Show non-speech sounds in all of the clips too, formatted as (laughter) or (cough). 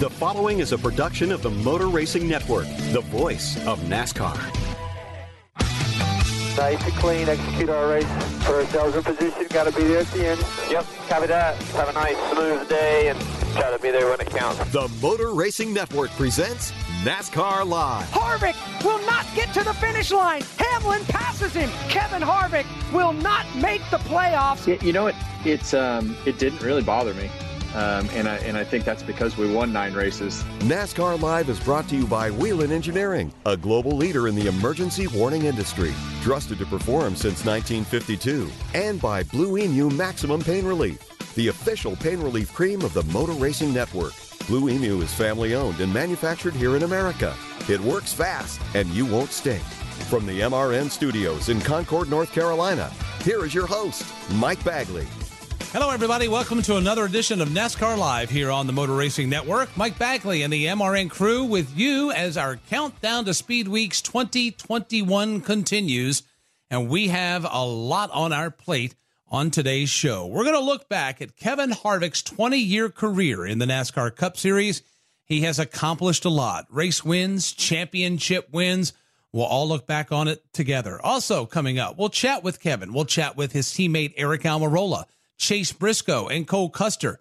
The following is a production of the Motor Racing Network, the voice of NASCAR. Nice and clean, execute our race. Put ourselves in position, got to be there at the end. Yep, copy that. Have a nice, smooth day and try to be there when it counts. The Motor Racing Network presents NASCAR Live. Harvick will not get to the finish line. Hamlin passes him. Kevin Harvick will not make the playoffs. You, you know what? It's um, it didn't really bother me. Um, and I and I think that's because we won nine races. NASCAR Live is brought to you by Whelen Engineering, a global leader in the emergency warning industry, trusted to perform since 1952, and by Blue Emu Maximum Pain Relief, the official pain relief cream of the Motor Racing Network. Blue Emu is family owned and manufactured here in America. It works fast and you won't stink. From the MRN studios in Concord, North Carolina, here is your host, Mike Bagley. Hello, everybody. Welcome to another edition of NASCAR Live here on the Motor Racing Network. Mike Bagley and the MRN crew with you as our countdown to Speed Weeks 2021 continues. And we have a lot on our plate on today's show. We're going to look back at Kevin Harvick's 20 year career in the NASCAR Cup Series. He has accomplished a lot race wins, championship wins. We'll all look back on it together. Also, coming up, we'll chat with Kevin. We'll chat with his teammate, Eric Almirola. Chase Briscoe and Cole Custer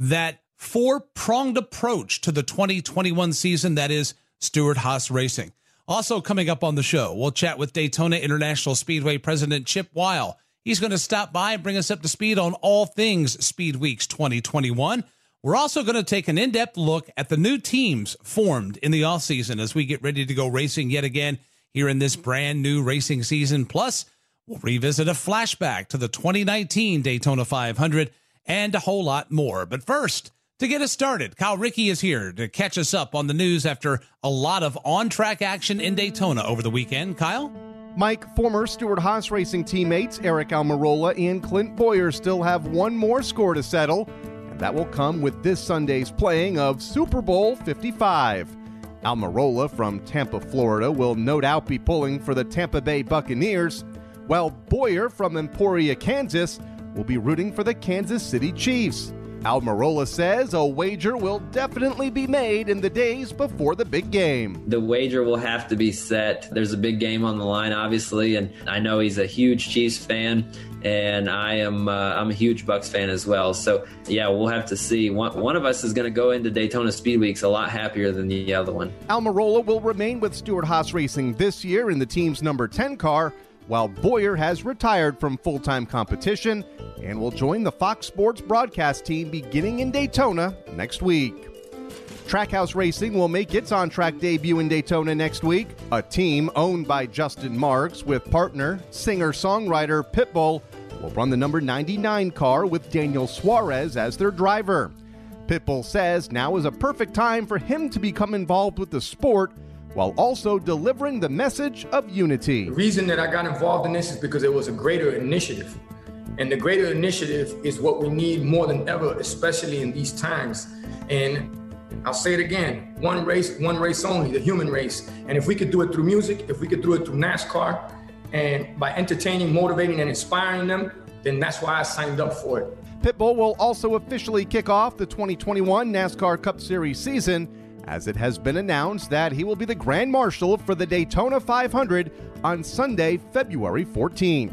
that four pronged approach to the 2021 season that is Stewart Haas Racing. Also, coming up on the show, we'll chat with Daytona International Speedway President Chip Wile. He's going to stop by and bring us up to speed on all things Speed Weeks 2021. We're also going to take an in depth look at the new teams formed in the offseason as we get ready to go racing yet again here in this brand new racing season. Plus, We'll revisit a flashback to the 2019 Daytona 500 and a whole lot more. But first, to get us started, Kyle Rickey is here to catch us up on the news after a lot of on track action in Daytona over the weekend. Kyle? Mike, former Stewart Haas Racing teammates Eric Almirola and Clint Bowyer still have one more score to settle, and that will come with this Sunday's playing of Super Bowl 55. Almirola from Tampa, Florida will no doubt be pulling for the Tampa Bay Buccaneers while Bowyer from Emporia, Kansas, will be rooting for the Kansas City Chiefs. Almirola says a wager will definitely be made in the days before the big game. The wager will have to be set. There's a big game on the line, obviously, and I know he's a huge Chiefs fan, and I am uh, I'm a huge Bucs fan as well. So yeah, we'll have to see. One, one of us is going to go into Daytona Speed Weeks a lot happier than the other one. Almirola will remain with Stewart Haas Racing this year in the team's number 10 car while Bowyer has retired from full time competition and will join the Fox Sports broadcast team beginning in Daytona next week. Trackhouse Racing will make its on track debut in Daytona next week, a team owned by Justin Marks with partner, singer songwriter Pitbull. Will run the number 99 car with Daniel Suarez as their driver. Pitbull says now is a perfect time for him to become involved with the sport while also delivering the message of unity. The reason that I got involved in this is because it was a greater initiative. And the greater initiative is what we need more than ever, especially in these times. And I'll say it again one race, one race only, the human race. And if we could do it through music, if we could do it through NASCAR, and by entertaining, motivating, and inspiring them, then that's why I signed up for it. Pitbull will also officially kick off the 2021 NASCAR Cup Series season as it has been announced that he will be the Grand Marshal for the Daytona 500 on Sunday, February 14th.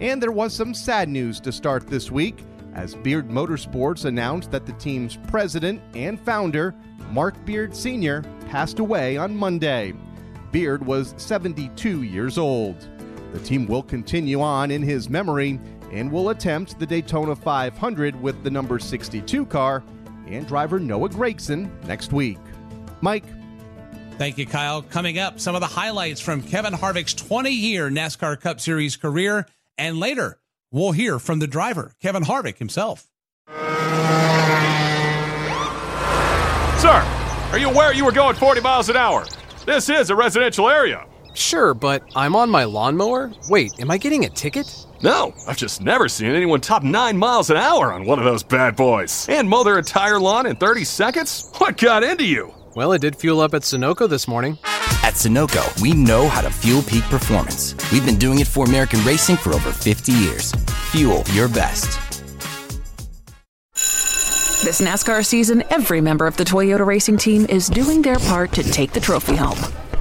And there was some sad news to start this week as Beard Motorsports announced that the team's president and founder, Mark Beard Sr., passed away on Monday. Beard was 72 years old. The team will continue on in his memory and will attempt the Daytona 500 with the number 62 car and driver Noah Gragson next week. Mike. Thank you, Kyle. Coming up, some of the highlights from Kevin Harvick's 20 year NASCAR Cup Series career. And later, we'll hear from the driver, Kevin Harvick himself. Sir, are you aware you were going 40 miles an hour? This is a residential area. Sure, but I'm on my lawnmower? Wait, am I getting a ticket? No, I've just never seen anyone top 9 miles an hour on one of those bad boys. And mow their entire lawn in 30 seconds? What got into you? Well, it did fuel up at Sunoco this morning. At Sunoco, we know how to fuel peak performance. We've been doing it for American racing for over 50 years. Fuel your best. This NASCAR season, every member of the Toyota racing team is doing their part to take the trophy home.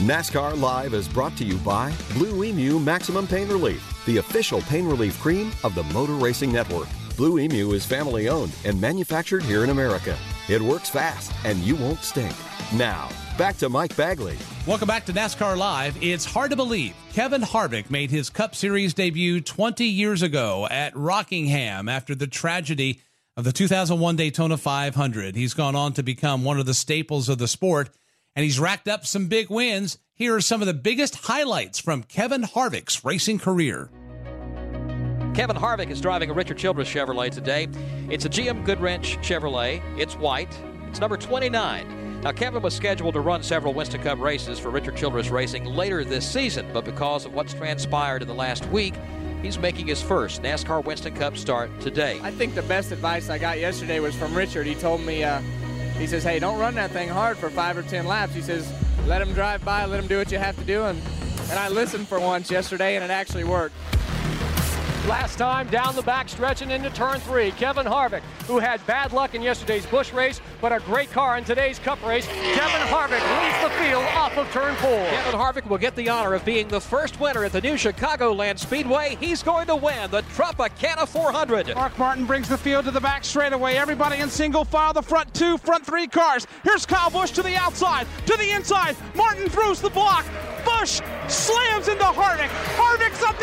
NASCAR Live is brought to you by Blue Emu Maximum Pain Relief, the official pain relief cream of the Motor Racing Network. Blue Emu is family owned and manufactured here in America. It works fast and you won't stink. Now, back to Mike Bagley. Welcome back to NASCAR Live. It's hard to believe Kevin Harvick made his Cup Series debut 20 years ago at Rockingham after the tragedy of the 2001 Daytona 500. He's gone on to become one of the staples of the sport and he's racked up some big wins. Here are some of the biggest highlights from Kevin Harvick's racing career. Kevin Harvick is driving a Richard Childress Chevrolet today. It's a GM Goodwrench Chevrolet. It's white. It's number 29. Now, Kevin was scheduled to run several Winston Cup races for Richard Childress Racing later this season, but because of what's transpired in the last week, he's making his first NASCAR Winston Cup start today. I think the best advice I got yesterday was from Richard. He told me, uh, he says, hey, don't run that thing hard for five or 10 laps. He says, let him drive by, let him do what you have to do. And, and I listened for once yesterday, and it actually worked. Last time down the back stretch and into turn three, Kevin Harvick, who had bad luck in yesterday's Busch race, but a great car in today's Cup race. Kevin Harvick leads the field off of turn four. Kevin Harvick will get the honor of being the first winner at the new Chicagoland Speedway. He's going to win the Tropicana 400. Mark Martin brings the field to the back straightaway. Everybody in single file, the front two, front three cars. Here's Kyle Busch to the outside, to the inside. Martin throws the block. Busch slams into Harvick. Harvick's up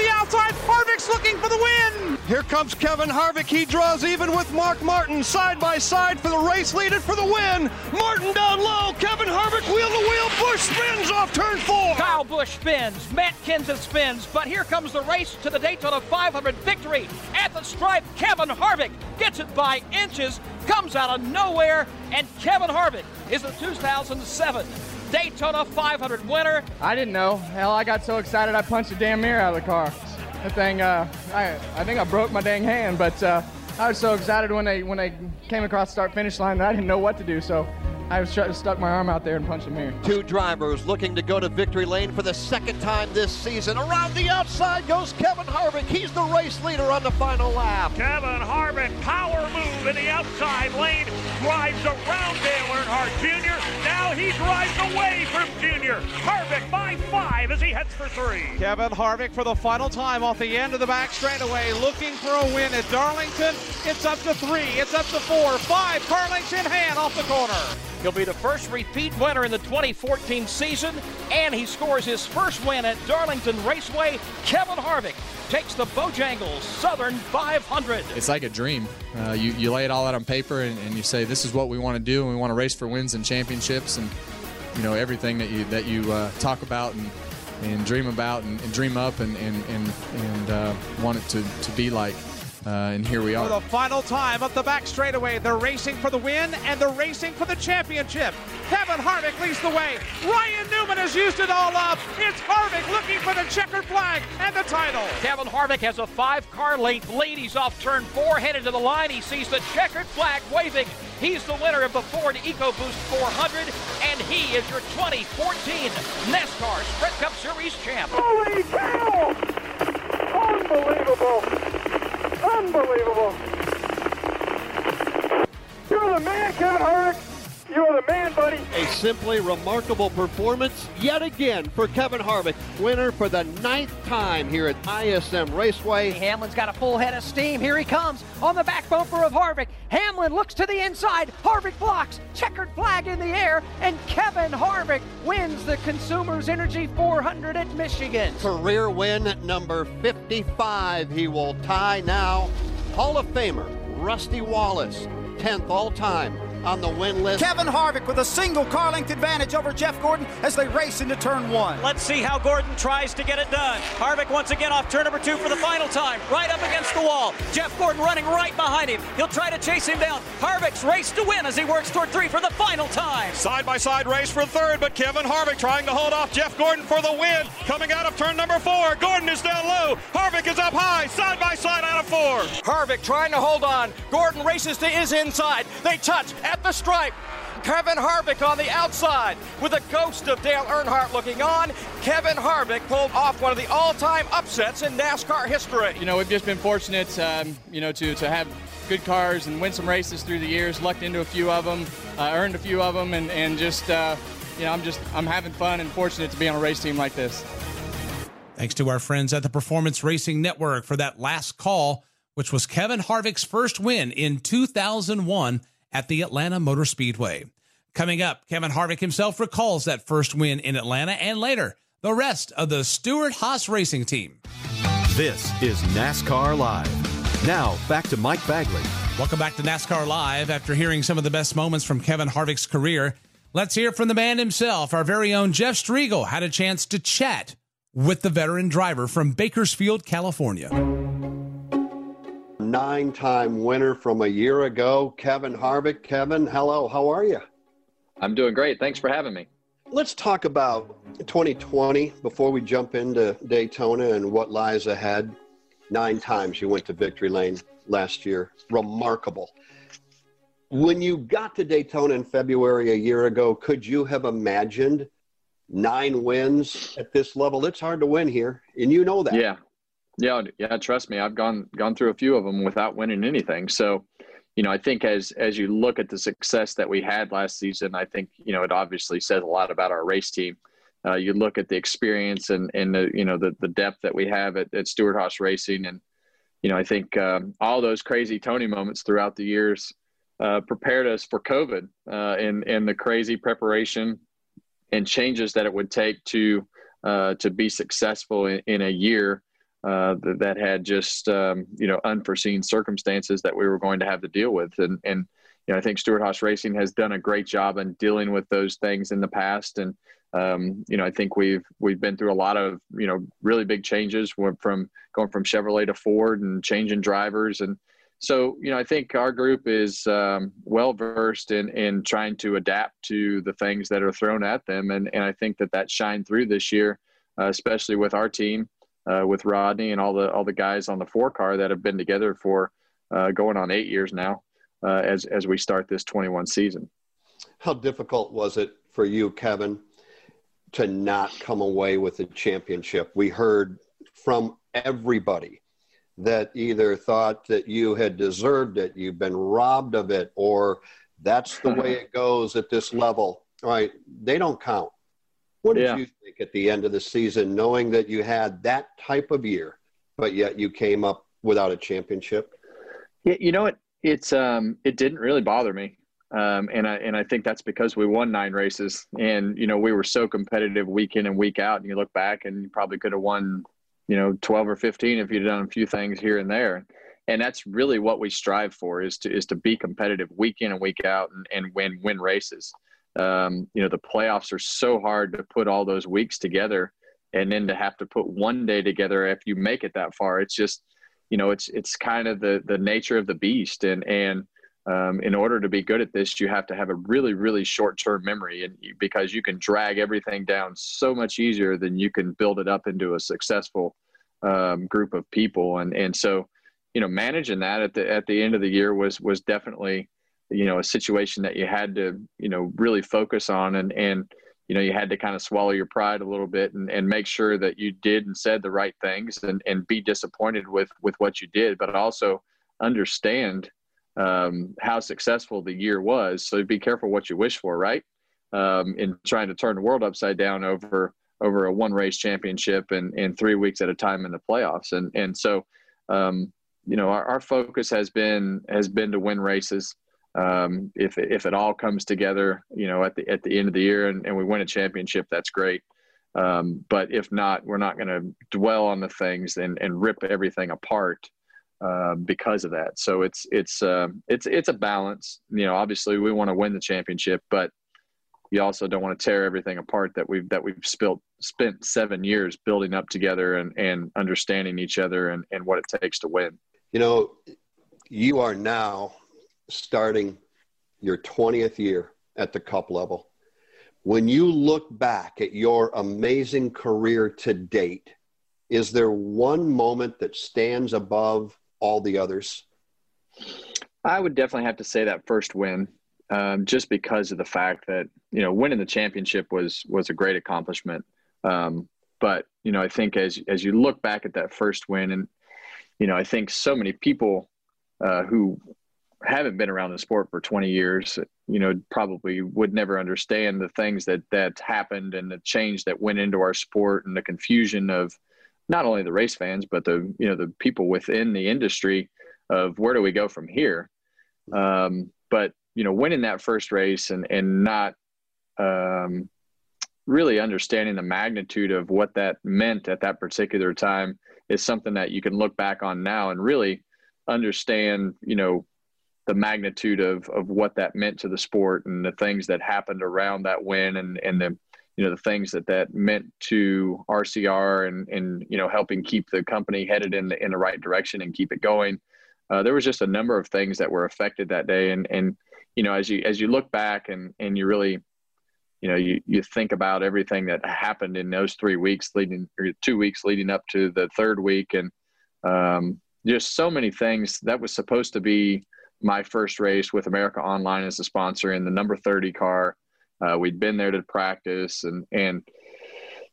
Here comes Kevin Harvick. He draws even with Mark Martin side by side for the race lead and for the win. Martin down low. Kevin Harvick wheel to wheel. Busch spins off turn four. Kyle Busch spins. Matt Kenseth spins. But here comes the race to the Daytona 500 victory. At the stripe, Kevin Harvick gets it by inches, comes out of nowhere, and Kevin Harvick is the 2007 Daytona 500 winner. I didn't know. Hell, I got so excited I punched a damn mirror out of the car. That thing, uh, I, I think I broke my dang hand, but uh, I was so excited when they when they came across the start finish line that I didn't know what to do. So I was trying to stuck my arm out there and punched the mirror. Two drivers looking to go to victory lane for the second time this season. Around the outside goes Kevin Harvick. He's the race leader on the final lap. Kevin Harvick, power move in the outside lane, drives around Dale Earnhardt Jr. Now he drives away from Jr. Harvick by five as he heads for three. Kevin Harvick for the final time off the end of the back straightaway, looking for a win at Darlington. It's up to three, it's up to four, five, car lengths in hand off the corner. He'll be the first repeat winner in the 2014 season, and he scores his first win at Darlington Raceway. Kevin Harvick takes the Bojangles Southern 500. It's like a dream. Uh, you, you lay it all out on paper and, and you say, this is what we want to do, and we want to race for wins and championships and, you know, everything that you, that you uh, talk about and, and dream about and, and dream up and, and, and, and uh, want it to, to be like. Uh, and here we are. For the final time up the back straightaway, they're racing for the win and they're racing for the championship. Kevin Harvick leads the way. Ryan Newman has used it all up. It's Harvick looking for the checkered flag and the title. Kevin Harvick has a five-car length lead. He's off turn four, headed to the line. He sees the checkered flag waving. He's the winner of the Ford EcoBoost 400, and he is your 2014 NASCAR Sprint Cup Series champ. Holy cow! Unbelievable! Unbelievable. You're the man, Kevin Harvick. You're the man, buddy. A simply remarkable performance yet again for Kevin Harvick, winner for the ninth time here at ISM Raceway. Hamlin's got a full head of steam. Here he comes on the back bumper of Harvick. Hamlin looks to the inside. Harvick blocks. Checkered flag in the air. And Kevin Harvick wins the Consumers Energy 400 at Michigan. Career win number 55. He will tie now Hall of Famer Rusty Wallace, 10th all time on the win list. Kevin Harvick with a single car length advantage over Jeff Gordon as they race into turn one. Let's see how Gordon tries to get it done. Harvick once again off turn number two for the final time, right up against the wall. Jeff Gordon running right behind him. He'll try to chase him down. Harvick's race to win as he works toward three for the final time. Side by side race for third, but Kevin Harvick trying to hold off Jeff Gordon for the win. Coming out of turn number four, Gordon is down low. Harvick is up high, side by side four. Harvick trying to hold on. Gordon races to his inside. They touch at the stripe. Kevin Harvick on the outside with a ghost of Dale Earnhardt looking on. Kevin Harvick pulled off one of the all-time upsets in NASCAR history. You know, we've just been fortunate, um, you know, to, to have good cars and win some races through the years. Lucked into a few of them, uh, earned a few of them, and, and just, uh, you know, I'm just I'm having fun and fortunate to be on a race team like this. Thanks to our friends at the Performance Racing Network for that last call, which was Kevin Harvick's first win in 2001 at the Atlanta Motor Speedway. Coming up, Kevin Harvick himself recalls that first win in Atlanta and later the rest of the Stewart Haas racing team. This is NASCAR Live. Now, back to Mike Bagley. Welcome back to NASCAR Live. After hearing some of the best moments from Kevin Harvick's career, let's hear from the man himself. Our very own Jeff Striegle had a chance to chat with the veteran driver from Bakersfield, California nine time winner from a year ago, Kevin Harvick. Kevin, hello, how are you? I'm doing great. Thanks for having me. Let's talk about 2020 before we jump into Daytona and what lies ahead. Nine times you went to victory lane last year. Remarkable. When you got to Daytona in February a year ago, could you have imagined nine wins at this level? It's hard to win here, and you know that. Yeah, yeah, yeah. Trust me, I've gone gone through a few of them without winning anything. So, you know, I think as as you look at the success that we had last season, I think you know it obviously says a lot about our race team. Uh, you look at the experience and and the you know the the depth that we have at, at Stewart Haas Racing, and you know I think um, all those crazy Tony moments throughout the years uh, prepared us for COVID uh, and and the crazy preparation and changes that it would take to uh, to be successful in, in a year uh, that, had just um, you know unforeseen circumstances that we were going to have to deal with, and and you know I think Stewart Haas Racing has done a great job in dealing with those things in the past, and um, you know I think we've we've been through a lot of you know really big changes from going from Chevrolet to Ford and changing drivers and. So, you know, I think our group is um, well versed in, in trying to adapt to the things that are thrown at them. And, and I think that that shined through this year, uh, especially with our team uh, with Rodney and all the all the guys on the four car that have been together for uh, going on eight years now uh, as as we start this 21 season. How difficult was it for you, Kevin, to not come away with a championship? We heard from everybody that either thought that you had deserved it, you've been robbed of it, or that's the way it goes at this level. All right, they don't count. What did yeah. you think at the end of the season, knowing that you had that type of year, but yet you came up without a championship? Yeah, you know what? It's um, it didn't really bother me, um, and I and I think that's because we won nine races, and you know we were so competitive week in and week out. And you look back, and you probably could have won, you know, twelve or fifteen if you'd done a few things here and there. And that's really what we strive for is to is to be competitive week in and week out and, and win win races. Um, you know the playoffs are so hard to put all those weeks together and then to have to put one day together if you make it that far. It's just you know it's it's kind of the the nature of the beast. And and um, in order to be good at this you have to have a really really short term memory and because you can drag everything down so much easier than you can build it up into a successful um, group of people. And and so you know managing that at the at the end of the year was was definitely you know a situation that you had to you know really focus on. And and you know you had to kind of swallow your pride a little bit and, and make sure that you did and said the right things and and be disappointed with with what you did but also understand um, how successful the year was. So be careful what you wish for, right? Um, in trying to turn the world upside down over over a one race championship and in three weeks at a time in the playoffs. And and so um, you know our, our, focus has been has been to win races. Um, if if it all comes together, you know, at the at the end of the year and, and we win a championship, that's great. Um, but if not, we're not going to dwell on the things and, and rip everything apart uh, because of that. So it's it's uh, it's it's a balance. You know, obviously we want to win the championship, but you also don't want to tear everything apart that we've that we've spilt, spent seven years building up together and, and understanding each other and, and what it takes to win. You know, you are now starting your 20th year at the cup level. When you look back at your amazing career to date, is there one moment that stands above all the others? I would definitely have to say that first win, um, just because of the fact that you know winning the championship was was a great accomplishment. Um, but you know, I think as as you look back at that first win, and you know, I think so many people uh, who haven't been around the sport for 20 years, you know, probably would never understand the things that that happened and the change that went into our sport and the confusion of not only the race fans but the you know the people within the industry of where do we go from here. Um, but you know, winning that first race and and not um, really understanding the magnitude of what that meant at that particular time is something that you can look back on now and really understand, you know, the magnitude of of what that meant to the sport and the things that happened around that win and and the you know the things that that meant to RCR and and you know helping keep the company headed in the in the right direction and keep it going. Uh, there was just a number of things that were affected that day, and and you know as you as you look back and and you really you know you you think about everything that happened in those three weeks leading or two weeks leading up to the third week and um, just so many things that was supposed to be my first race with America Online as a sponsor in the number 30 car. Uh, we'd been there to practice, and and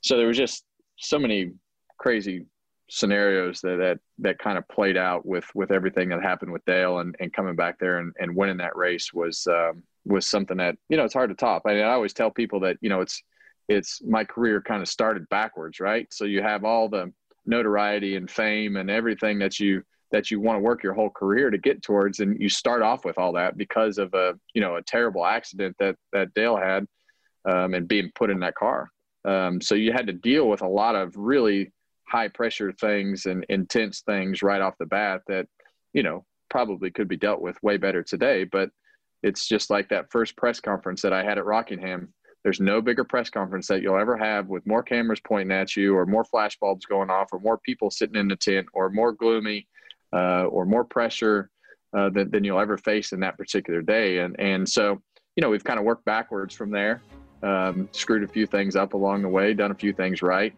so there was just so many crazy scenarios that that, that kind of played out with with everything that happened with Dale, and, and coming back there and, and winning that race was um, was something that you know it's hard to top. I, mean, I always tell people that you know it's it's my career kind of started backwards, right? So you have all the notoriety and fame and everything that you that you want to work your whole career to get towards and you start off with all that because of a you know a terrible accident that that dale had um, and being put in that car. Um, so you had to deal with a lot of really high pressure things and intense things right off the bat that you know probably could be dealt with way better today but it's just like that first press conference that i had at rockingham. There's no bigger press conference that you'll ever have with more cameras pointing at you or more flash bulbs going off or more people sitting in the tent or more gloomy uh, or more pressure uh, than, than you'll ever face in that particular day. And, and so, you know, we've kind of worked backwards from there, um, screwed a few things up along the way, done a few things right.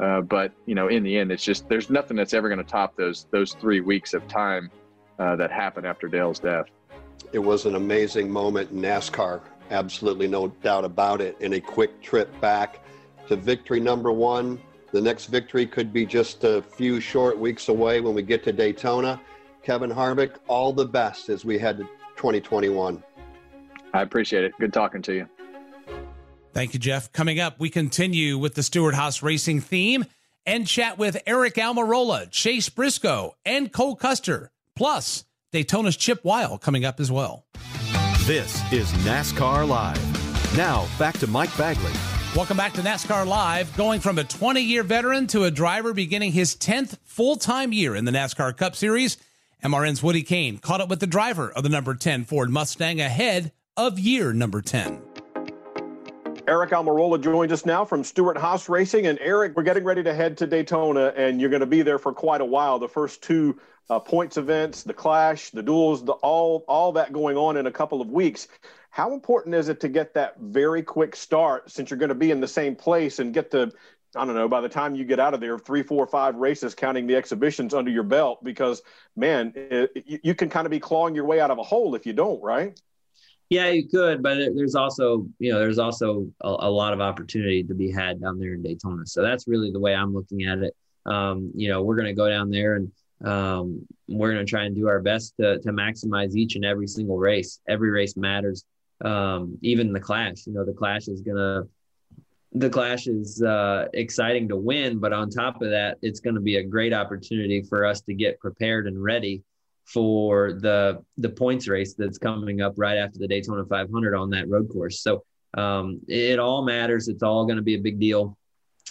Uh, but, you know, in the end, it's just there's nothing that's ever going to top those, those three weeks of time uh, that happened after Dale's death. It was an amazing moment in NASCAR, absolutely no doubt about it. And a quick trip back to victory number one the next victory could be just a few short weeks away when we get to Daytona. Kevin Harvick, all the best as we head to 2021. I appreciate it. Good talking to you. Thank you, Jeff. Coming up, we continue with the Stewart-Haas Racing theme and chat with Eric Almirola, Chase Briscoe, and Cole Custer. Plus, Daytona's Chip Wile coming up as well. This is NASCAR Live. Now, back to Mike Bagley. Welcome back to NASCAR Live. Going from a 20 year veteran to a driver beginning his 10th full time year in the NASCAR Cup Series, MRN's Woody Cain caught up with the driver of the number 10 Ford Mustang ahead of year number 10. Eric Almirola joins us now from Stewart-Haas Racing. And Eric, we're getting ready to head to Daytona, and you're going to be there for quite a while. The first two uh, points events, the clash, the duels, the, all all that going on in a couple of weeks. How important is it to get that very quick start since you're going to be in the same place and get the I don't know, by the time you get out of there, three, four, five races, counting the exhibitions under your belt, because man, it, you, can kind of be clawing your way out of a hole if you don't, right? Yeah, you could, but there's also, you know, there's also a, a, lot of opportunity to be had down there in Daytona. So that's really the way I'm looking at it. Um, you know, we're going to go down there and um, we're going to try and do our best to, to maximize each and every single race. Every race matters. Um, even the clash, you know, the clash is to, the clash is uh, exciting to win, but on top of that, it's going to be a great opportunity for us to get prepared and ready for the the points race that's coming up right after the Daytona 500 on that road course. So um, it all matters. It's all going to be a big deal,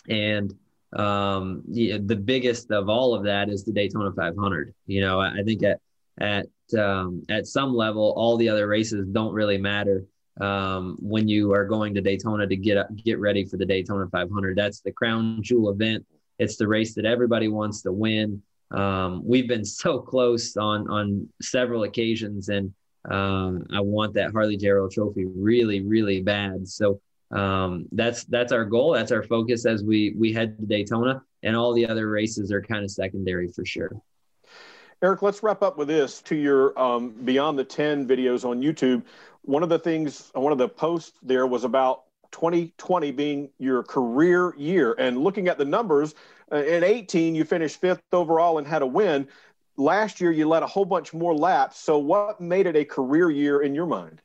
and um, the, the biggest of all of that is the Daytona 500. You know, I, I think at at um, at some level, all the other races don't really matter um, when you are going to Daytona to get get ready for the Daytona 500. That's the crown jewel event. It's the race that everybody wants to win. Um, we've been so (laughs) close on on several occasions, and um, I want that Harley J. Earl Trophy really, really bad. So um, that's that's our goal. That's our focus as we we head to Daytona, and all the other races are kind of secondary for sure. Eric, let's wrap up with this. To your um, Beyond the 10 videos on YouTube, one of the things, one of the posts there was about 2020 being your career year. And looking at the numbers, uh, in 18, you finished fifth overall and had a win. Last year, you led a whole bunch more laps. So, what made it a career year in your mind?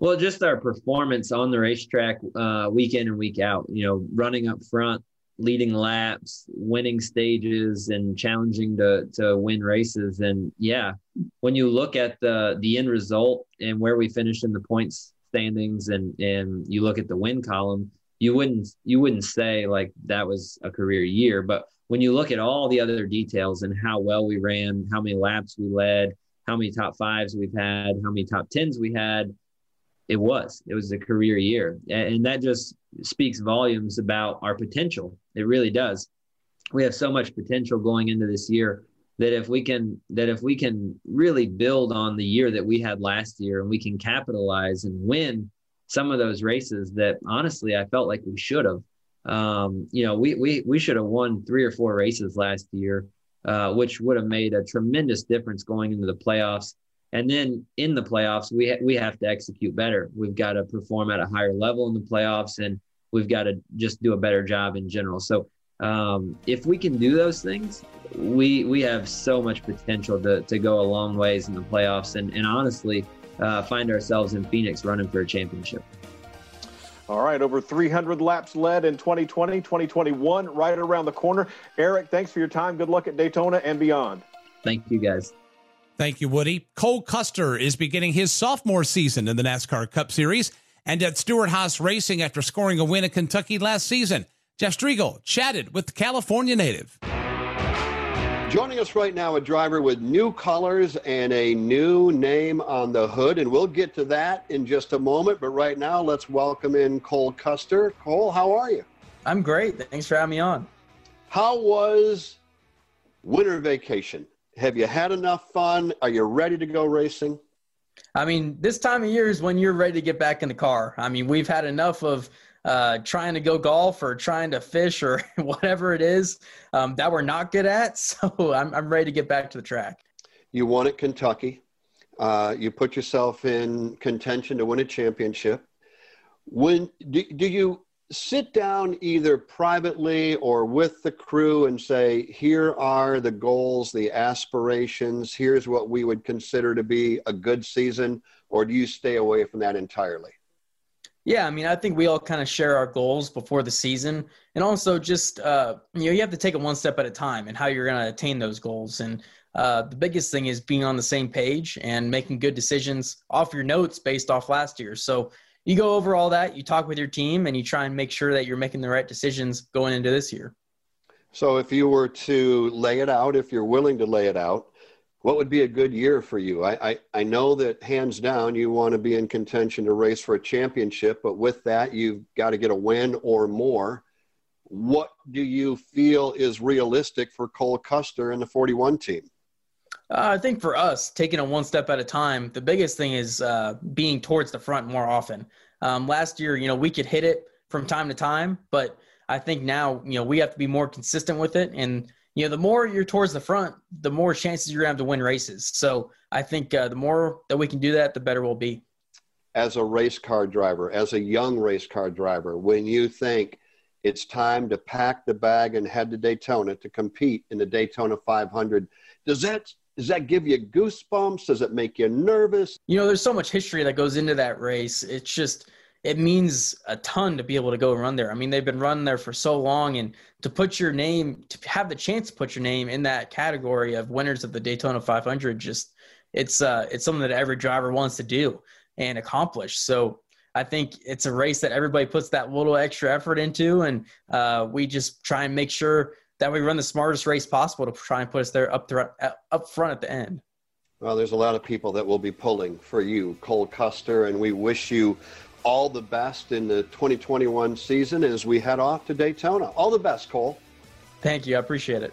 Well, just our performance on the racetrack, uh, week in and week out. You know, running up front, leading laps, winning stages, and challenging to to win races. And yeah, when you look at the the end result and where we finished in the points standings, and and you look at the win column, you wouldn't you wouldn't say like that was a career year. But when you look at all the other details and how well we ran, how many laps we led, how many top fives we've had, how many top tens we had it was. It was a career year. And that just speaks volumes about our potential. It really does. We have so much potential going into this year that if we can that if we can really build on the year that we had last year and we can capitalize and win some of those races that honestly I felt like we should have um, you know we we we should have won three or four races last year uh, which would have made a tremendous difference going into the playoffs and then in the playoffs, we ha- we have to execute better. We've got to perform at a higher level in the playoffs, and we've got to just do a better job in general. So um, if we can do those things, we we have so much potential to, to go a long ways in the playoffs, and and honestly, uh, find ourselves in Phoenix running for a championship. All right, over 300 laps led in 2020, 2021, right around the corner. Eric, thanks for your time. Good luck at Daytona and beyond. Thank you, guys. Thank you, Woody. Cole Custer is beginning his sophomore season in the NASCAR Cup Series and at Stewart-Haas Racing after scoring a win at Kentucky last season. Jeff Striegle chatted with the California native. Joining us right now, a driver with new colors and a new name on the hood, and we'll get to that in just a moment. But right now, let's welcome in Cole Custer. Cole, how are you? I'm great. Thanks for having me on. How was winter vacation? Have you had enough fun? Are you ready to go racing? I mean, this time of year is when you're ready to get back in the car. I mean, we've had enough of uh, trying to go golf or trying to fish or (laughs) whatever it is um, that we're not good at. (laughs) So I'm, I'm ready to get back to the track. You won at Kentucky. Uh, you put yourself in contention to win a championship. When do, do you sit down either privately or with the crew and say, here are the goals, the aspirations, here's what we would consider to be a good season, or do you stay away from that entirely? Yeah, I mean, I think we all kind of share our goals before the season, and also just uh, you know you have to take it one step at a time and how you're going to attain those goals. And uh, the biggest thing is being on the same page and making good decisions off your notes based off last year. So you go over all that, you talk with your team, and you try and make sure that you're making the right decisions going into this year. So, if you were to lay it out, if you're willing to lay it out, what would be a good year for you? I, I, I know that hands down you want to be in contention to race for a championship, but with that, you've got to get a win or more. What do you feel is realistic for Cole Custer and the 41 team? Uh, I think for us, taking it one step at a time, the biggest thing is uh, being towards the front more often. Um, last year, you know, we could hit it from time to time, but I think now, you know, we have to be more consistent with it. And, you know, the more you're towards the front, the more chances you're going to have to win races. So I think uh, the more that we can do that, the better we'll be. As a race car driver, as a young race car driver, when you think, It's time to pack the bag and head to Daytona to compete in the Daytona 500. Does that does that give you goosebumps? Does it make you nervous? You know, there's so much history that goes into that race. It's just it means a ton to be able to go run there. I mean, they've been running there for so long, and to put your name, to have the chance to put your name in that category of winners of the Daytona 500, just it's uh, it's something that every driver wants to do and accomplish. So I think it's a race that everybody puts that little extra effort into, and uh, we just try and make sure that we run the smartest race possible to try and put us there up, th- up front at the end. Well, there's a lot of people that will be pulling for you, Cole Custer, and we wish you all the best in the 2021 season as we head off to Daytona. All the best, Cole. Thank you. I appreciate it.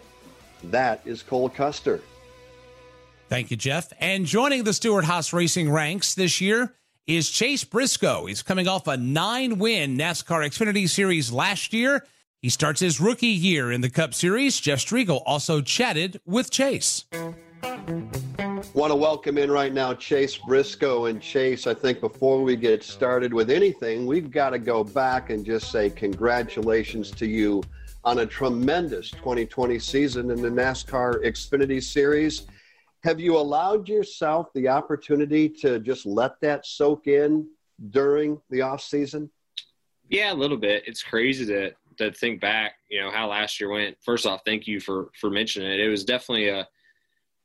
That is Cole Custer. Thank you, Jeff. And joining the Stewart Haas Racing ranks this year is Chase Briscoe. He's coming off a nine win NASCAR Xfinity Series last year. He starts his rookie year in the Cup Series. Jeff Striegle also chatted with Chase. Want to welcome in right now Chase Briscoe. And Chase, I think before we get started with anything, we've got to go back and just say congratulations to you on a tremendous 2020 season in the NASCAR Xfinity Series. Have you allowed yourself the opportunity to just let that soak in during the off season? Yeah, a little bit. It's crazy to to think back, you know, how last year went. First off, thank you for for mentioning it. It was definitely a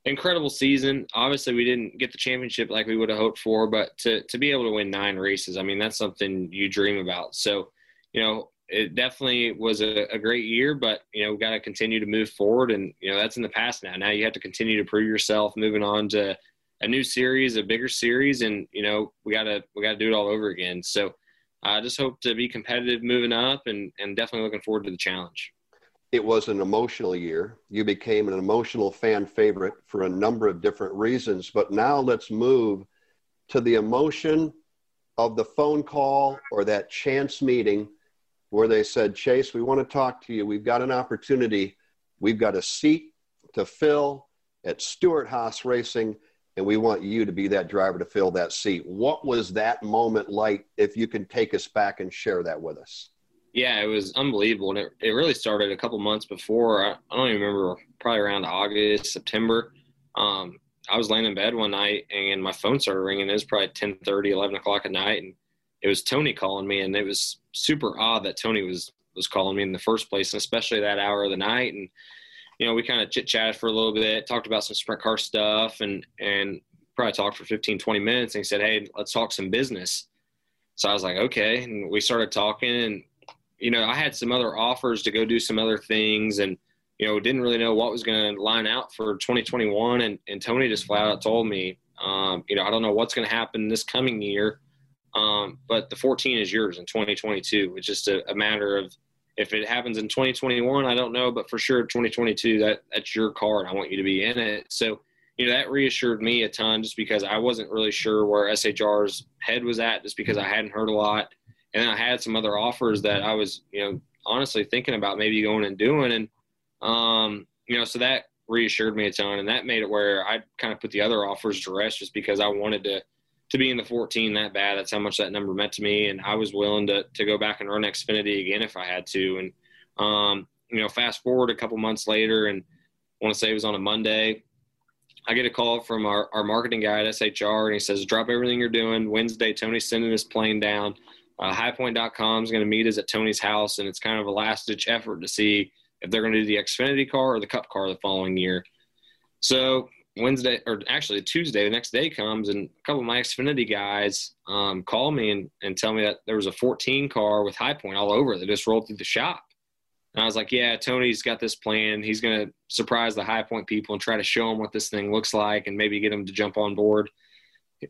incredible season. Obviously, we didn't get the championship like we would have hoped for, but to to be able to win nine races, I mean, that's something you dream about. So, you know, it definitely was a, a great year, but you know, we got to continue to move forward, and you know, that's in the past now. Now you have to continue to prove yourself, moving on to a new series, a bigger series, and you know, we gotta we gotta do it all over again. So, I just hope to be competitive moving up, and and definitely looking forward to the challenge. It was an emotional year. You became an emotional fan favorite for a number of different reasons. But now let's move to the emotion of the phone call or that chance meeting where they said, Chase, we want to talk to you. We've got an opportunity. We've got a seat to fill at Stewart Haas Racing, and we want you to be that driver to fill that seat. What was that moment like? If you can take us back and share that with us. Yeah, it was unbelievable. And it, it really started a couple months before. I, I don't even remember, probably around August, September. Um, I was laying in bed one night and my phone started ringing. It was probably 10 30, 11 o'clock at night. And it was Tony calling me. And it was super odd that Tony was was calling me in the first place, and especially that hour of the night. And you know, we kind of chit chatted for a little bit, talked about some sprint car stuff, and and probably talked for 15, 20 minutes. And he said, "Hey, let's talk some business." So I was like, "Okay," and we started talking. And you know, I had some other offers to go do some other things, and you know, didn't really know what was going to line out for 2021. And and Tony just flat out told me, um, you know, I don't know what's going to happen this coming year um, but the 14 is yours in 2022. It's just a, a, matter of if it happens in 2021, I don't know, but for sure 2022, that that's your car, and I want you to be in it. So, you know, that reassured me a ton, just because I wasn't really sure where SHR's head was at, just because I hadn't heard a lot, and I had some other offers that I was, you know, honestly thinking about maybe going and doing, and um, you know, so that reassured me a ton, and that made it where I kind of put the other offers to rest, just because I wanted to to be in the 14 that bad. That's how much that number meant to me, and I was willing to to go back and run Xfinity again if I had to. And um, you know, fast forward a couple months later, and I want to say it was on a Monday. I get a call from our, our marketing guy at SHR, and he says, "Drop everything you're doing. Wednesday, Tony's sending his plane down. Uh, HighPoint.com is going to meet us at Tony's house, and it's kind of a last ditch effort to see if they're going to do the Xfinity car or the Cup car the following year." So Wednesday or actually Tuesday, the next day comes and a couple of my Xfinity guys um, call me and, and tell me that there was a 14 car with High Point all over that just rolled through the shop. And I was like, yeah, Tony's got this plan. He's going to surprise the High Point people and try to show them what this thing looks like and maybe get them to jump on board.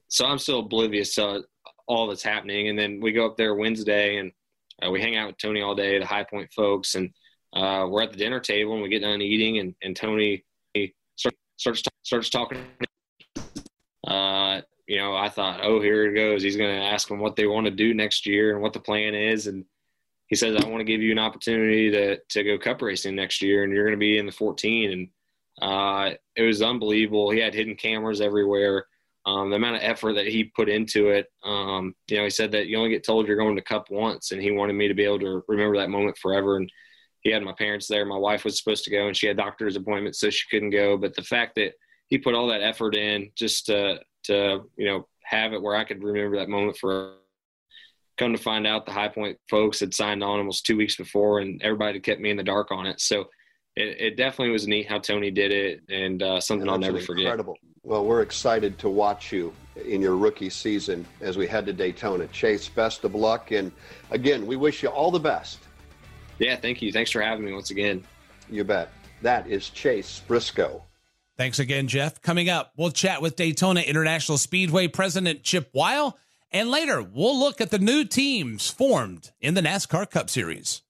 So I'm still oblivious to all that's happening. And then we go up there Wednesday and uh, we hang out with Tony all day, the High Point folks, and uh, we're at the dinner table and we get done eating and, and Tony starts starts talking. Uh, you know, I thought, oh, here it goes. He's going to ask them what they want to do next year and what the plan is. And he says, I want to give you an opportunity to to go cup racing next year, and you're going to be in the 14. And uh, it was unbelievable. He had hidden cameras everywhere. um, the amount of effort that he put into it. Um, you know, he said that you only get told you're going to Cup once, and he wanted me to be able to remember that moment forever. And he had my parents there. My wife was supposed to go, and she had doctor's appointments, so she couldn't go. But the fact that he put all that effort in just to, to you know have it where I could remember that moment for. Come to find out, the High Point folks had signed on almost two weeks before, and everybody kept me in the dark on it. So it, it definitely was neat how Tony did it, and uh, something I'll never forget. Incredible. Well, we're excited to watch you in your rookie season as we head to Daytona. Chase, best of luck, and again, we wish you all the best. Yeah, thank you. Thanks for having me once again. You bet. That is Chase Briscoe. Thanks again, Jeff. Coming up, we'll chat with Daytona International Speedway President Chip Wile. And later, we'll look at the new teams formed in the NASCAR Cup Series.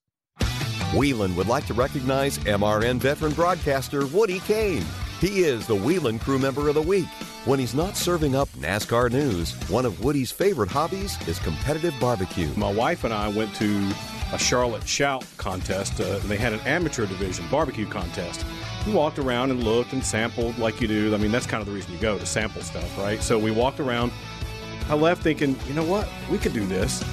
Whelen would like to recognize MRN veteran broadcaster Woody Cain. He is the Whelen Crew Member of the Week. When he's not serving up NASCAR news, one of Woody's favorite hobbies is competitive barbecue. My wife and I went to a Charlotte Shout contest. Uh, they had an amateur division barbecue contest. We walked around and looked and sampled like you do. I mean, that's kind of the reason you go to sample stuff, right? So we walked around I left thinking, you know what, we could do this.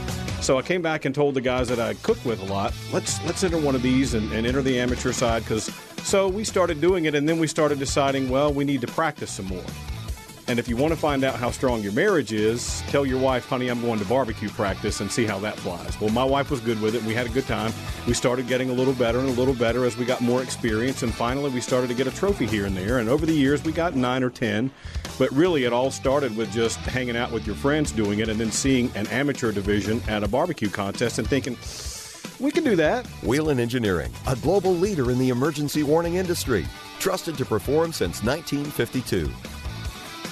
So I came back and told the guys that I cooked with a lot, let's let's enter one of these and, and enter the amateur side because. So we started doing it, and then we started deciding, well, we need to practice some more. And if you want to find out how strong your marriage is, tell your wife, honey, I'm going to barbecue practice and see how that flies. Well, my wife was good with it, we had a good time. We started getting a little better and a little better as we got more experience, and finally we started to get a trophy here and there. And over the years, we got nine or ten. But really, it all started with just hanging out with your friends doing it and then seeing an amateur division at a barbecue contest and thinking, we can do that. Whelen Engineering, a global leader in the emergency warning industry, trusted to perform since 1952.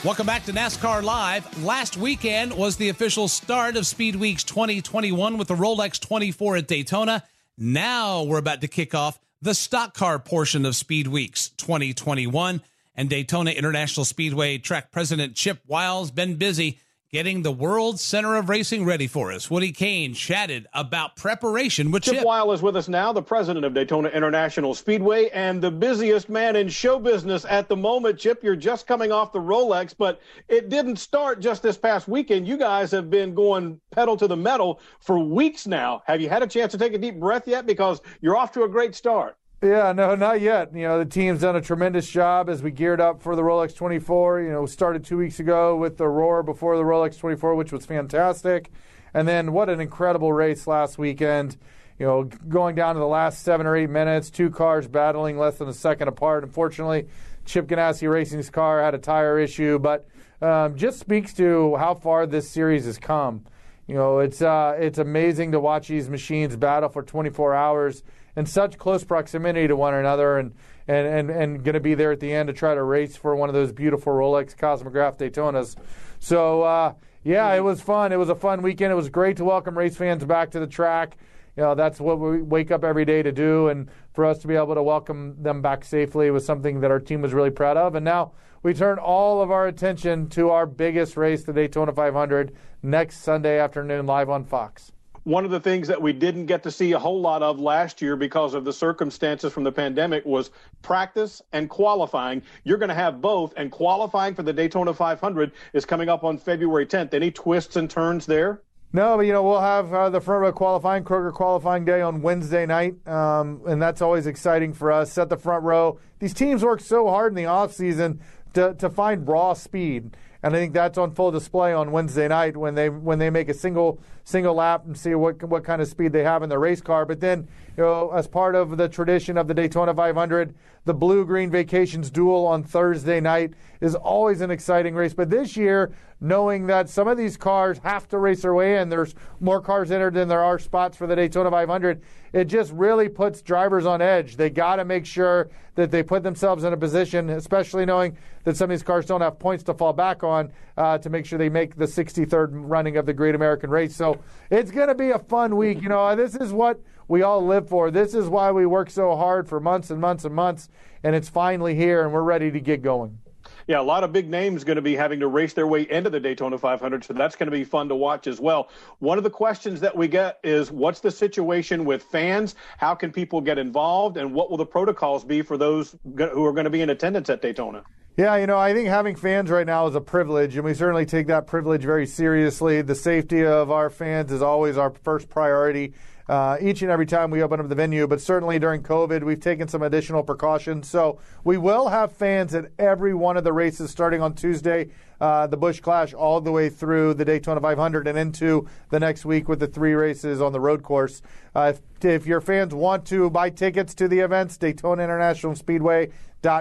Welcome back to NASCAR Live. Last weekend was the official start of Speed Weeks 2021 with the Rolex 24 at Daytona. Now we're about to kick off the stock car portion of Speed Weeks 2021. And Daytona International Speedway track president Chip Wile's been busy getting the World Center of Racing ready for us. Woody Cain chatted about preparation with Chip. Chip Wile is with us now, the president of Daytona International Speedway and the busiest man in show business at the moment. Chip, you're just coming off the Rolex, but it didn't start just this past weekend. You guys have been going pedal to the metal for weeks now. Have you had a chance to take a deep breath yet? Because you're off to a great start. Yeah, no, not yet. You know, the team's done a tremendous job as we geared up for the Rolex 24. You know, started two weeks ago with the Roar before the Rolex 24, which was fantastic. And then what an incredible race last weekend. You know, going down to the last seven or eight minutes, two cars battling less than a second apart. Unfortunately, Chip Ganassi Racing's car had a tire issue, but um, just speaks to how far this series has come. You know, it's uh, it's amazing to watch these machines battle for 24 hours in such close proximity to one another and and, and, and going to be there at the end to try to race for one of those beautiful Rolex Cosmograph Daytonas. So, uh, yeah, it was fun. It was a fun weekend. It was great to welcome race fans back to the track. You know, that's what we wake up every day to do. And for us to be able to welcome them back safely was something that our team was really proud of. And now we turn all of our attention to our biggest race, the Daytona 500, next Sunday afternoon live on Fox one of the things that we didn't get to see a whole lot of last year because of the circumstances from the pandemic was practice and qualifying. You're going to have both, and qualifying for the Daytona 500 is coming up on February 10th. Any twists and turns there? No, but you know we'll have uh, the front row qualifying, Kroger qualifying day on Wednesday night, um, and that's always exciting for us. Set the front row. These teams work so hard in the off season to to find raw speed and I think that's on full display on Wednesday night when they when they make a single single lap and see what what kind of speed they have in the race car. But then, you know, as part of the tradition of the Daytona 500, the Bluegreen Vacations Duel on Thursday night is always an exciting race. But this year, knowing that some of these cars have to race their way in, there's more cars entered than there are spots for the Daytona 500. It just really puts drivers on edge. They got to make sure that they put themselves in a position, especially knowing that some of these cars don't have points to fall back on, uh, to make sure they make the 63rd running of the Great American Race. So it's going to be a fun week. You know, this is what we all live for. This is why we work so hard for months and months and months, and it's finally here, and we're ready to get going. Yeah, a lot of big names going to be having to race their way into the Daytona 500, so that's going to be fun to watch as well. One of the questions that we get is what's the situation with fans? How can people get involved? And what will the protocols be for those who are going to be in attendance at Daytona? Yeah, you know, I think having fans right now is a privilege, and we certainly take that privilege very seriously. The safety of our fans is always our first priority. Uh, each and every time we open up the venue, but certainly during COVID, we've taken some additional precautions. So we will have fans at every one of the races starting on Tuesday, uh, the Busch Clash, all the way through the Daytona 500 and into the next week with the three races on the road course. Uh, if, if your fans want to buy tickets to the events, Daytona International Speedway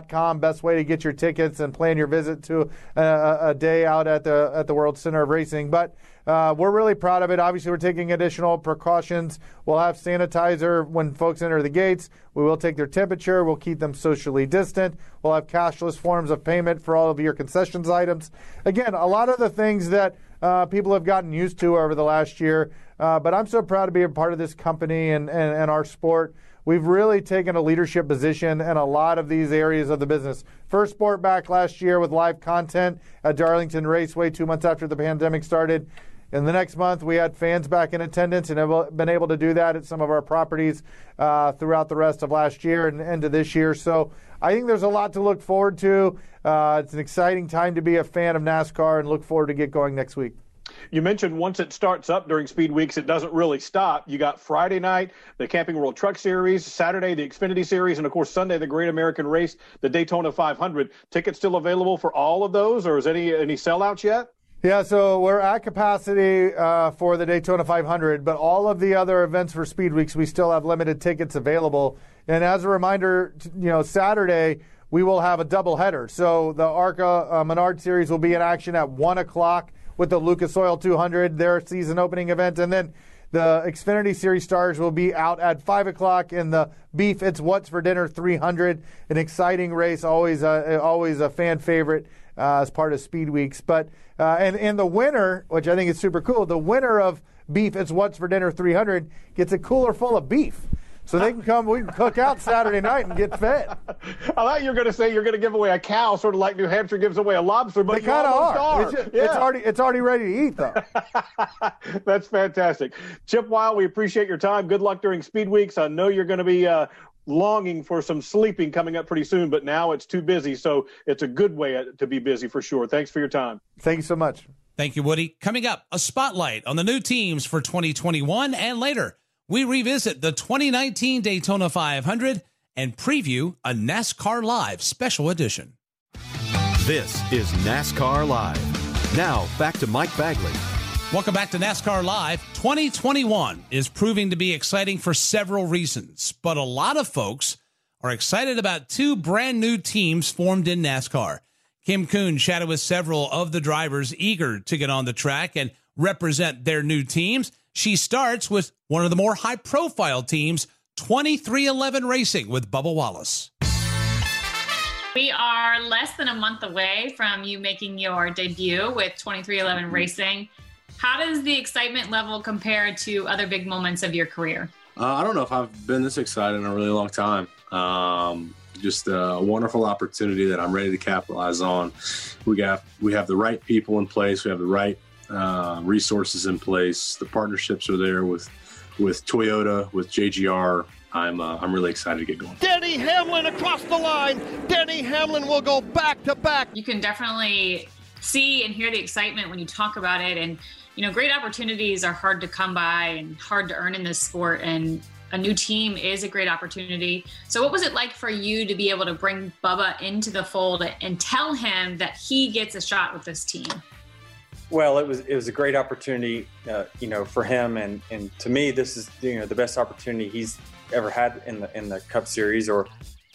com best way to get your tickets and plan your visit to a, a day out at the at the World Center of Racing. But uh, we're really proud of it. Obviously, we're taking additional precautions. We'll have sanitizer when folks enter the gates. We will take their temperature. We'll keep them socially distant. We'll have cashless forms of payment for all of your concessions items. Again, a lot of the things that uh, people have gotten used to over the last year. Uh, but I'm so proud to be a part of this company and, and, and our sport. We've really taken a leadership position in a lot of these areas of the business. First sport back last year with live content at Darlington Raceway two months after the pandemic started. In the next month, we had fans back in attendance and have been able to do that at some of our properties uh, throughout the rest of last year and into this year. So I think there's a lot to look forward to. Uh, it's an exciting time to be a fan of NASCAR and look forward to get going next week. You mentioned once it starts up during speed weeks, it doesn't really stop. You got Friday night, the Camping World Truck Series, Saturday, the Xfinity Series, and of course, Sunday, the Great American Race, the Daytona 500. Tickets still available for all of those, or is any any sellouts yet? Yeah, so we're at capacity uh, for the Daytona 500, but all of the other events for Speed Weeks, we still have limited tickets available. And as a reminder, you know, Saturday we will have a doubleheader. So the ARCA uh, Menard Series will be in action at one o'clock with the Lucas Oil 200, their season opening event. And then the Xfinity Series stars will be out at 5 o'clock in the Beef It's What's for Dinner 300. An exciting race, always a, always a fan favorite uh, as part of Speed Weeks. But uh, and, and the winner, which I think is super cool, the winner of Beef It's What's for Dinner 300 gets a cooler full of beef so they can come. We can cook out Saturday night and get fed. I thought you were going to say you're going to give away a cow, sort of like New Hampshire gives away a lobster, but they kind of are. are. It's, just, yeah. it's, already it's already ready to eat though. (laughs) That's fantastic, Chip Wile. We appreciate your time. Good luck during Speed Weeks. I know you're going to be. Uh, longing for some sleeping coming up pretty soon, but now it's too busy. So it's a good way to be busy for sure. Thanks for your time. Thank you so much. Thank you, Woody. Coming up, a spotlight on the new teams for 2021 and later we revisit the 2019 Daytona 500 and preview a NASCAR Live special edition. This is NASCAR Live. Now, back to Mike Bagley. Welcome back to NASCAR Live. 2021 is proving to be exciting for several reasons, but a lot of folks are excited about two brand new teams formed in NASCAR. Kim Coon chatted with several of the drivers eager to get on the track and represent their new teams. She starts with one of the more high profile teams, 23XI Racing with Bubba Wallace. We are less than a month away from you making your debut with 23XI mm-hmm. Racing. How does the excitement level compare to other big moments of your career? Uh, I don't know if I've been this excited in a really long time. Um, just a wonderful opportunity that I'm ready to capitalize on. We got we have the right people in place. We have the right uh, resources in place. The partnerships are there with with Toyota, with JGR. I'm uh, I'm really excited to get going. Denny Hamlin across the line. Denny Hamlin will go back to back. You can definitely see and hear the excitement when you talk about it. And you know, great opportunities are hard to come by and hard to earn in this sport. And a new team is a great opportunity. So, what was it like for you to be able to bring Bubba into the fold and tell him that he gets a shot with this team? Well, it was it was a great opportunity, uh, you know, for him, and and to me, this is you know the best opportunity he's ever had in the in the Cup Series or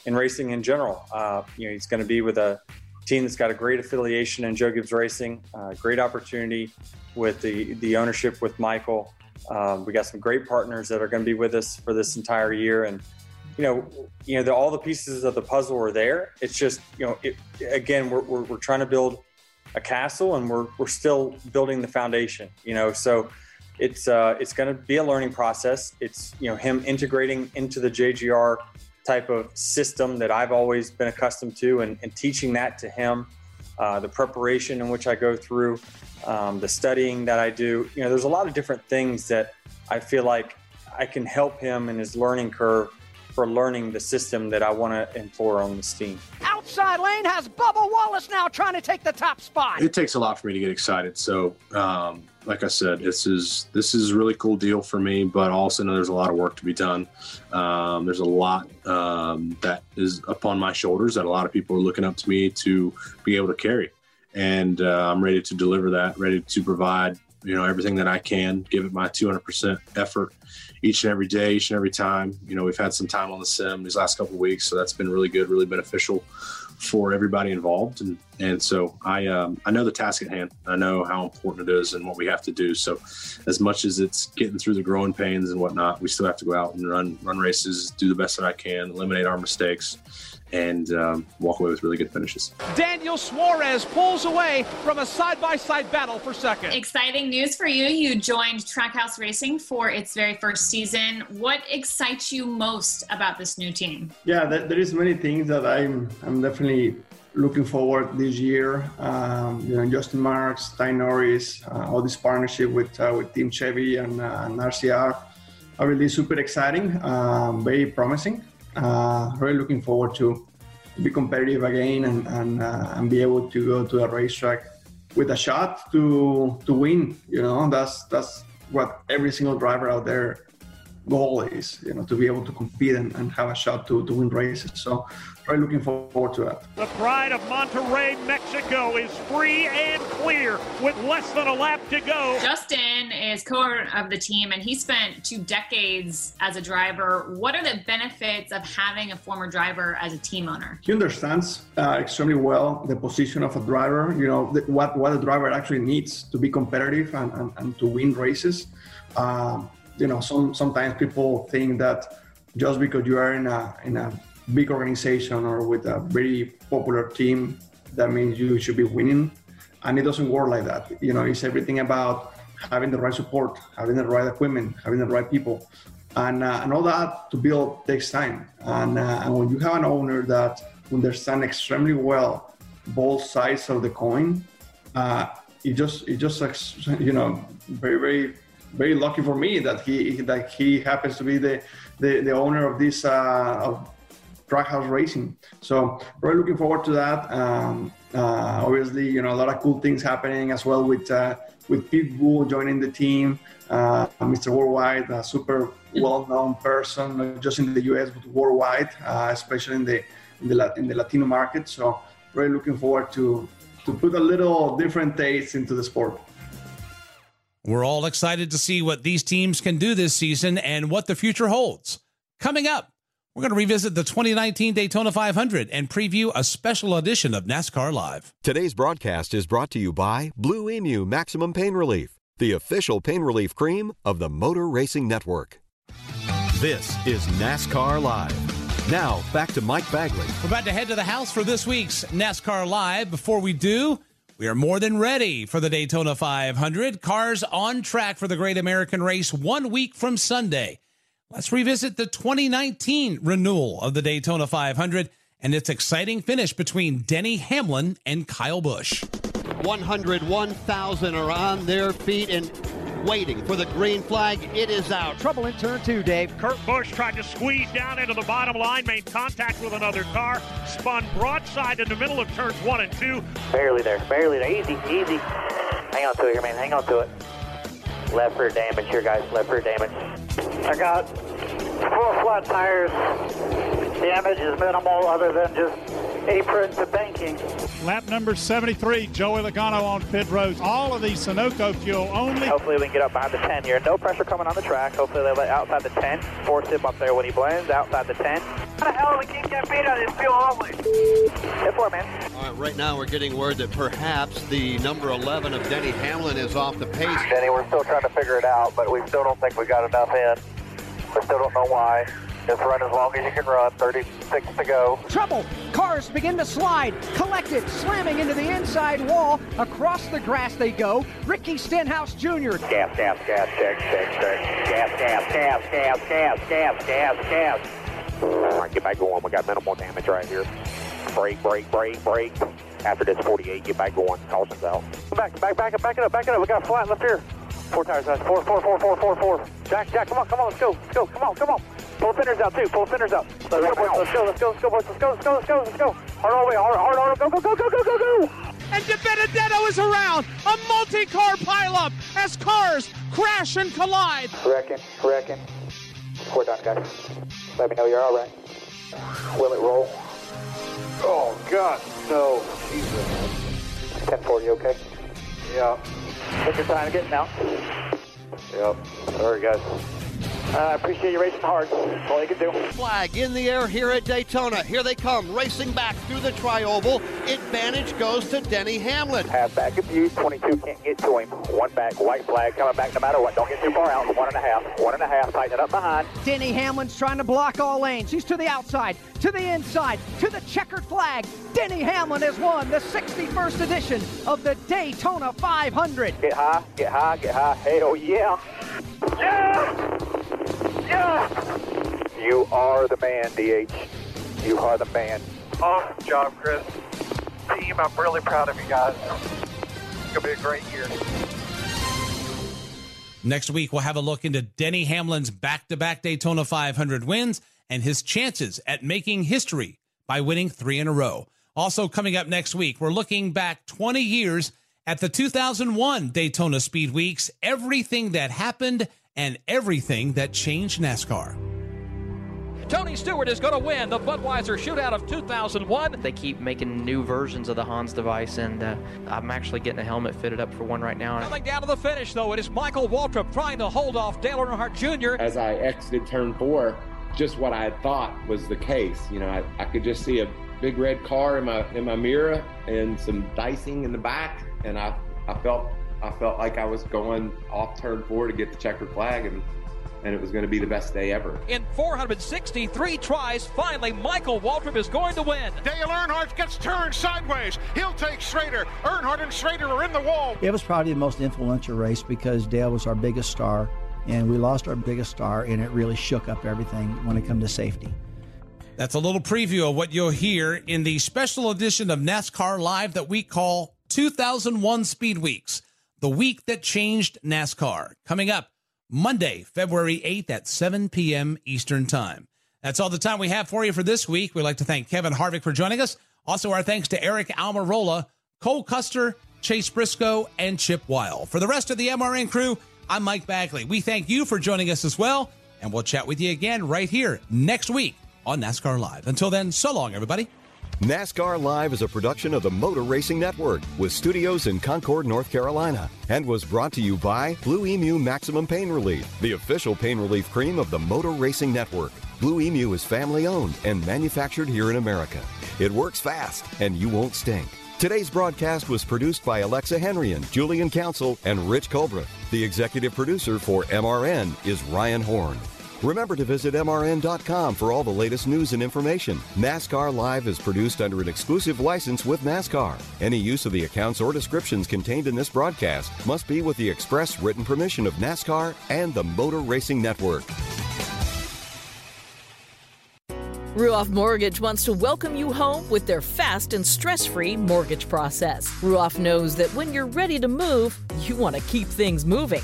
in racing in general. Uh, you know, he's going to be with a team that's got a great affiliation in Joe Gibbs Racing. Uh, great opportunity with the the ownership with Michael. Um, we got some great partners that are going to be with us for this entire year, and you know, you know, the, all the pieces of the puzzle are there. It's just you know, it, again, we're, we're, we're trying to build a castle and we're, we're still building the foundation you know so it's uh, it's going to be a learning process it's you know him integrating into the jgr type of system that i've always been accustomed to and, and teaching that to him. Uh, the preparation in which i go through um, the studying that i do you know there's a lot of different things that i feel like i can help him in his learning curve for learning the system that i want to employ on this team Out outside lane has Bubba Wallace now trying to take the top spot. It takes a lot for me to get excited. So, um, like I said, this is this is a really cool deal for me, but also know there's a lot of work to be done. Um, there's a lot um, that is upon my shoulders that a lot of people are looking up to me to be able to carry, and uh, I'm ready to deliver that, ready to provide you know everything that I can, give it my 200% effort each and every day, each and every time. You know, we've had some time on the sim these last couple weeks, so that's been really good, really beneficial for everybody involved. And and so I um, I know the task at hand. I know how important it is and what we have to do. So as much as it's getting through the growing pains and whatnot, we still have to go out and run run races, do the best that I can, eliminate our mistakes, and um, walk away with really good finishes. Daniel Suarez pulls away from a side by side battle for second. Exciting news for you. You joined Trackhouse Racing for its very first season. What excites you most about this new team? Yeah, there is many things that I'm, I'm definitely looking forward this year. Um, you know, Justin Marks, Ty Norris, uh, all this partnership with uh, with Team Chevy and, uh, and RCR are really super exciting, um, very promising uh, really looking forward to be competitive again and and, uh, and be able to go to a racetrack with a shot to to win. You know, that's that's what every single driver out there goal is. You know, to be able to compete and, and have a shot to, to win races. So really looking forward to that. The pride of Monterrey, Mexico is free and clear with less than a lap to go. Justin is co-owner of the team and he spent two decades as a driver. What are the benefits of having a former driver as a team owner? He understands uh, extremely well the position of a driver, you know, the, what, what a driver actually needs to be competitive and, and, and to win races. Um, you know, some, sometimes people think that just because you are in a, in a big organization or with a very popular team, that means you should be winning. And it doesn't work like that. You know, it's everything about having the right support, having the right equipment, having the right people. And, uh, and all that to build takes time. And, uh, and when you have an owner that understands extremely well both sides of the coin, uh, it just it just you know very very very lucky for me that he that he happens to be the the, the owner of this uh, of Trackhouse Racing. So really looking forward to that. Um, uh, obviously, you know, a lot of cool things happening as well with uh, with Pitbull joining the team. Uh, Mr. Worldwide, a super well-known person, not just in the U.S. but worldwide, uh, especially in the in the, in the Latino market. So really looking forward to to put a little different taste into the sport. We're all excited to see what these teams can do this season and what the future holds. Coming up, we're going to revisit the 2019 Daytona 500 and preview a special edition of NASCAR Live. Today's broadcast is brought to you by Blue Emu Maximum Pain Relief, the official pain relief cream of the Motor Racing Network. This is NASCAR Live. Now, back to Mike Bagley. We're about to head to the house for this week's NASCAR Live. Before we do, we are more than ready for the Daytona 500. Cars on track for the Great American Race one week from Sunday. Let's revisit the 2019 renewal of the Daytona 500 and its exciting finish between Denny Hamlin and Kyle Busch. 101,000 are on their feet and waiting for the green flag. It is out. Trouble in turn two, Dave. Kurt Busch tried to squeeze down into the bottom line, made contact with another car, spun broadside in the middle of turns one and two. Barely there, barely there. Easy, easy. Hang on to it here, man. Hang on to it. Left rear damage here, guys. Left rear damage. I got four flat tires. Damage is minimal other than just apron to banking. Lap number 73, Joey Logano on pit road. All of these Sunoco fuel only. Hopefully we can get up behind the 10 here. No pressure coming on the track. Hopefully they let outside the 10. Force him up there when he blends. Outside the 10. How the hell are we keep getting beat on this fuel only? Hit for man. All right, right now we're getting word that perhaps the number 11 of Denny Hamlin is off the pace. Denny, we're still trying to figure it out, but we still don't think we got enough in. We still don't know why. Just run as long as you can run. 36 to go. Trouble. Cars begin to slide. Collected, slamming into the inside wall. Across the grass they go. Ricky Stenhouse Jr. Gas, gas, gas, check, check, check. Gas, gas, gas, gas, gas, gas, gas, gas. All right, get back going. We got minimal damage right here. Brake, brake, brake, brake. After this 48, get back going. Caution's out. Back, back, back up, back it up, back it up. We got a flat left here. Four tires, guys. Four, four, four, four, four, four. Jack, Jack, come on, come on, let's go, let's go. Come on, come on. Full centers out too. Full centers out. Let's go, boys. Let's go. Let's go. Let's go, boys. Let's go. Let's go. Let's go. Let's go. Hard all the way. Hard, hard, hard. Go, go, go, go, go, go, go. And DiBenedetto is around. A multi-car pileup as cars crash and collide. Wrecking, wrecking. We're done, guys. Let me know you're all right. Will it roll? Oh, God, no. Jesus. 1040, okay? Yeah. Take your time getting out. Yep. Sorry, guys. I uh, appreciate you racing hard. That's all you can do. Flag in the air here at Daytona. Here they come, racing back through the tri-oval. Advantage goes to Denny Hamlin. Half back of you. 22 can't get to him. One back, white flag coming back no matter what. Don't get too far out. One and a half. One and a half. Tighten it up behind. Denny Hamlin's trying to block all lanes. He's to the outside, to the inside, to the checkered flag. Denny Hamlin has won the 61st edition of the Daytona 500. Get high, get high, get high. Hell yeah. Yeah! Yeah! You are the man, DH. You are the man. Awesome job, Chris. Team, I'm really proud of you guys. It's going to be a great year. Next week, we'll have a look into Denny Hamlin's back to back Daytona 500 wins and his chances at making history by winning three in a row. Also, coming up next week, we're looking back 20 years at the 2001 Daytona Speed Weeks, everything that happened and everything that changed NASCAR. Tony Stewart is going to win the Budweiser Shootout of 2001. They keep making new versions of the Hans device, and uh, I'm actually getting a helmet fitted up for one right now. Coming down to the finish, though, it is Michael Waltrip trying to hold off Dale Earnhardt Jr. As I exited turn four, just what I thought was the case. You know, I, I could just see a big red car in my in my mirror and some dicing in the back, and I I felt I felt like I was going off turn four to get the checkered flag, and and it was going to be the best day ever. In 463 tries, finally Michael Waltrip is going to win. Dale Earnhardt gets turned sideways. He'll take Schrader. Earnhardt and Schrader are in the wall. It was probably the most influential race because Dale was our biggest star, and we lost our biggest star, and it really shook up everything when it comes to safety. That's a little preview of what you'll hear in the special edition of NASCAR Live that we call 2001 Speed Weeks the week that changed NASCAR. Coming up Monday, February 8th at 7 p.m. Eastern Time. That's all the time we have for you for this week. We'd like to thank Kevin Harvick for joining us. Also, our thanks to Aric Almirola, Cole Custer, Chase Briscoe, and Chip Wile. For the rest of the MRN crew, I'm Mike Bagley. We thank you for joining us as well, and we'll chat with you again right here next week on NASCAR Live. Until then, so long, everybody. NASCAR Live is a production of the Motor Racing Network with studios in Concord, North Carolina, and was brought to you by Blue Emu Maximum Pain Relief, the official pain relief cream of the Motor Racing Network. Blue Emu is family owned and manufactured here in America. It works fast and you won't stink. Today's broadcast was produced by Alexa Henrian, Julian Council, and Rich Colbreth. The executive producer for MRN is Ryan Horn. Remember to visit MRN.com for all the latest news and information. NASCAR Live is produced under an exclusive license with NASCAR. Any use of the accounts or descriptions contained in this broadcast must be with the express written permission of NASCAR and the Motor Racing Network. Ruoff Mortgage wants to welcome you home with their fast and stress free mortgage process. Ruoff knows that when you're ready to move, you want to keep things moving.